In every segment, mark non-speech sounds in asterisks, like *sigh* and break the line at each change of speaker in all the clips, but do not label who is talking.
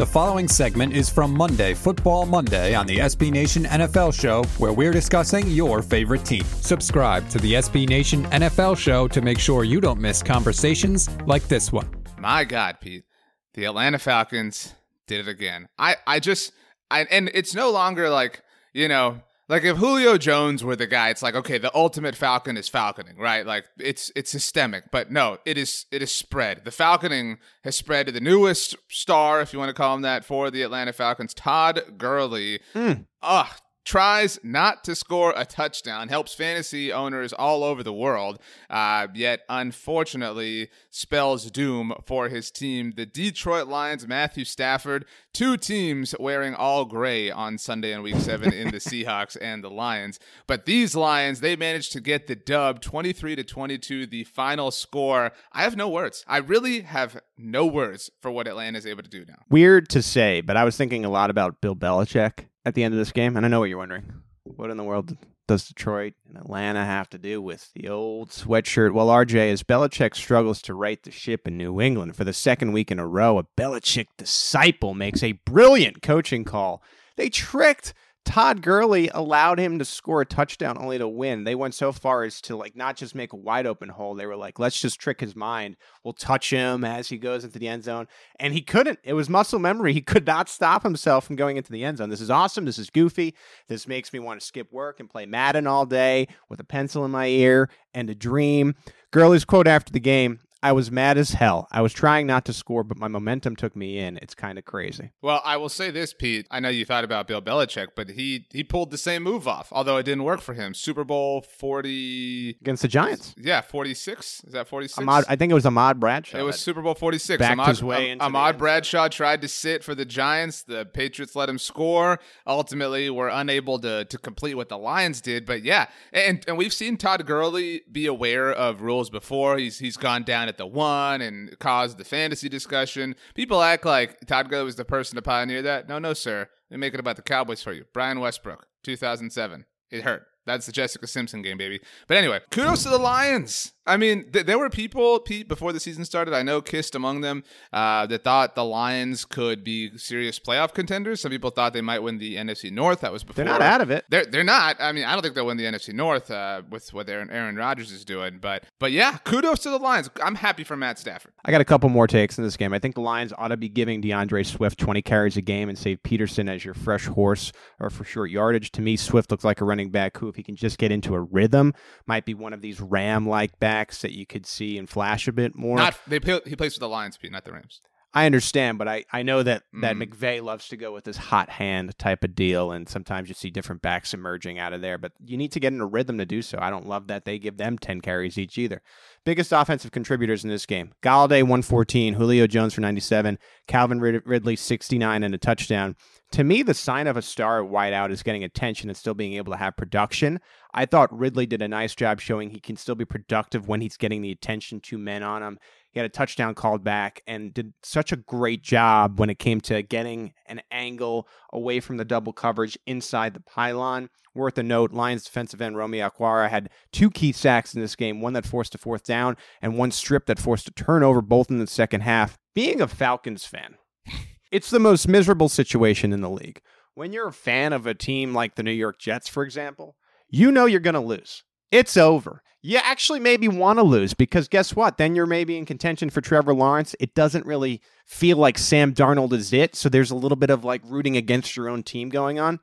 The following segment is from Monday, Football Monday, on the SB Nation NFL Show, where we're discussing your favorite team. Subscribe to the SB Nation NFL Show to make sure you don't miss conversations like this one.
My God, Pete, the Atlanta Falcons did it again. I, I just, I, and it's no longer like, you know, like if Julio Jones were the guy, it's like okay, the ultimate falcon is falconing, right? Like it's it's systemic, but no, it is it is spread. The falconing has spread to the newest star, if you want to call him that, for the Atlanta Falcons, Todd Gurley. Mm. Ugh, tries not to score a touchdown, helps fantasy owners all over the world, uh, yet unfortunately spells doom for his team. The Detroit Lions, Matthew Stafford, two teams wearing all gray on Sunday in week seven in the *laughs* Seahawks and the Lions. But these Lions, they managed to get the dub 23 to 22, the final score. I have no words. I really have no words for what Atlanta is able to do now.
Weird to say, but I was thinking a lot about Bill Belichick at the end of this game, and I know what you're wondering. What in the world does Detroit and Atlanta have to do with the old sweatshirt? Well, RJ, as Belichick struggles to right the ship in New England for the second week in a row, a Belichick disciple makes a brilliant coaching call. They tricked Todd Gurley allowed him to score a touchdown only to win. They went so far as to like not just make a wide open hole. They were like, let's just trick his mind. We'll touch him as he goes into the end zone. And he couldn't. It was muscle memory. He could not stop himself from going into the end zone. This is awesome. This is goofy. This makes me want to skip work and play Madden all day with a pencil in my ear and a dream. Gurley's quote after the game I was mad as hell. I was trying not to score, but my momentum took me in. It's kind of crazy.
Well, I will say this, Pete. I know you thought about Bill Belichick, but he he pulled the same move off, although it didn't work for him. Super Bowl forty
against the Giants.
Yeah, forty six. Is that forty six?
I think it was Ahmad Bradshaw.
It was Super Bowl forty six.
Backed Ahmad, his way into
Ahmad Bradshaw tried to sit for the Giants. The Patriots let him score. Ultimately, were unable to to complete what the Lions did. But yeah, and and we've seen Todd Gurley be aware of rules before. He's he's gone down at the one and caused the fantasy discussion. People act like Todd Gurley was the person to pioneer that. No, no, sir. Me make it about the Cowboys for you. Brian Westbrook, 2007. It hurt. That's the Jessica Simpson game, baby. But anyway, kudos to the Lions. I mean, th- there were people, Pete, before the season started, I know Kist among them, uh, that thought the Lions could be serious playoff contenders. Some people thought they might win the NFC North. That was before.
They're not out of it.
They're, they're not. I mean, I don't think they'll win the NFC North uh, with what Aaron, Aaron Rodgers is doing. But, but yeah, kudos to the Lions. I'm happy for Matt Stafford.
I got a couple more takes in this game. I think the Lions ought to be giving D'Andre Swift 20 carries a game and save Peterson as your fresh horse or for short yardage. To me, Swift looks like a running back who, if he can just get into a rhythm, might be one of these Ram like backs that you could see and flash a bit more.
Not they play, he plays for the Lions, not the Rams.
I understand, but I, I know that, that mm. McVay loves to go with this hot hand type of deal, and sometimes you see different backs emerging out of there, but you need to get in a rhythm to do so. I don't love that they give them 10 carries each either. Biggest offensive contributors in this game Golladay, 114, Julio Jones for 97, Calvin Ridley, 69, and a touchdown. To me, the sign of a star wideout is getting attention and still being able to have production. I thought Ridley did a nice job showing he can still be productive when he's getting the attention two men on him. He had a touchdown called back and did such a great job when it came to getting an angle away from the double coverage inside the pylon. Worth a note, Lions defensive end Romeo Okwara had two key sacks in this game, one that forced a fourth down and one strip that forced a turnover, both in the second half. Being a Falcons fan, *laughs* it's the most miserable situation in the league. When you're a fan of a team like the New York Jets, for example, you know you're going to lose. It's over you actually maybe want to lose because guess what? Then you're maybe in contention for Trevor Lawrence. It doesn't really feel like Sam Darnold is it. So there's a little bit of like rooting against your own team going on.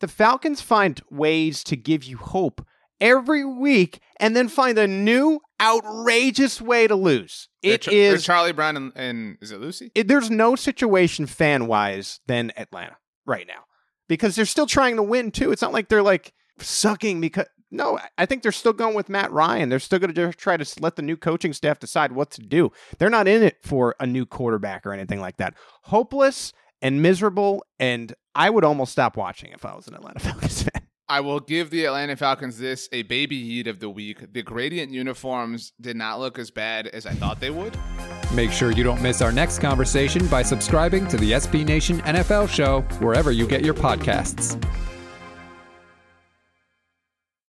The Falcons find ways to give you hope every week and then find a new outrageous way to lose. It
Char-
is
Charlie Brown and, and is it Lucy?
it, there's no situation fan wise than Atlanta right now because they're still trying to win too. It's not like they're like sucking because no, I think they're still going with Matt Ryan. They're still going to try to let the new coaching staff decide what to do. They're not in it for a new quarterback or anything like that. Hopeless and miserable, and I would almost stop watching if I was an Atlanta *laughs* Falcons fan.
I will give the Atlanta Falcons this a baby heat of the week. The gradient uniforms did not look as bad as I thought they would.
Make sure you don't miss our next conversation by subscribing to the SB Nation NFL show wherever you get your podcasts.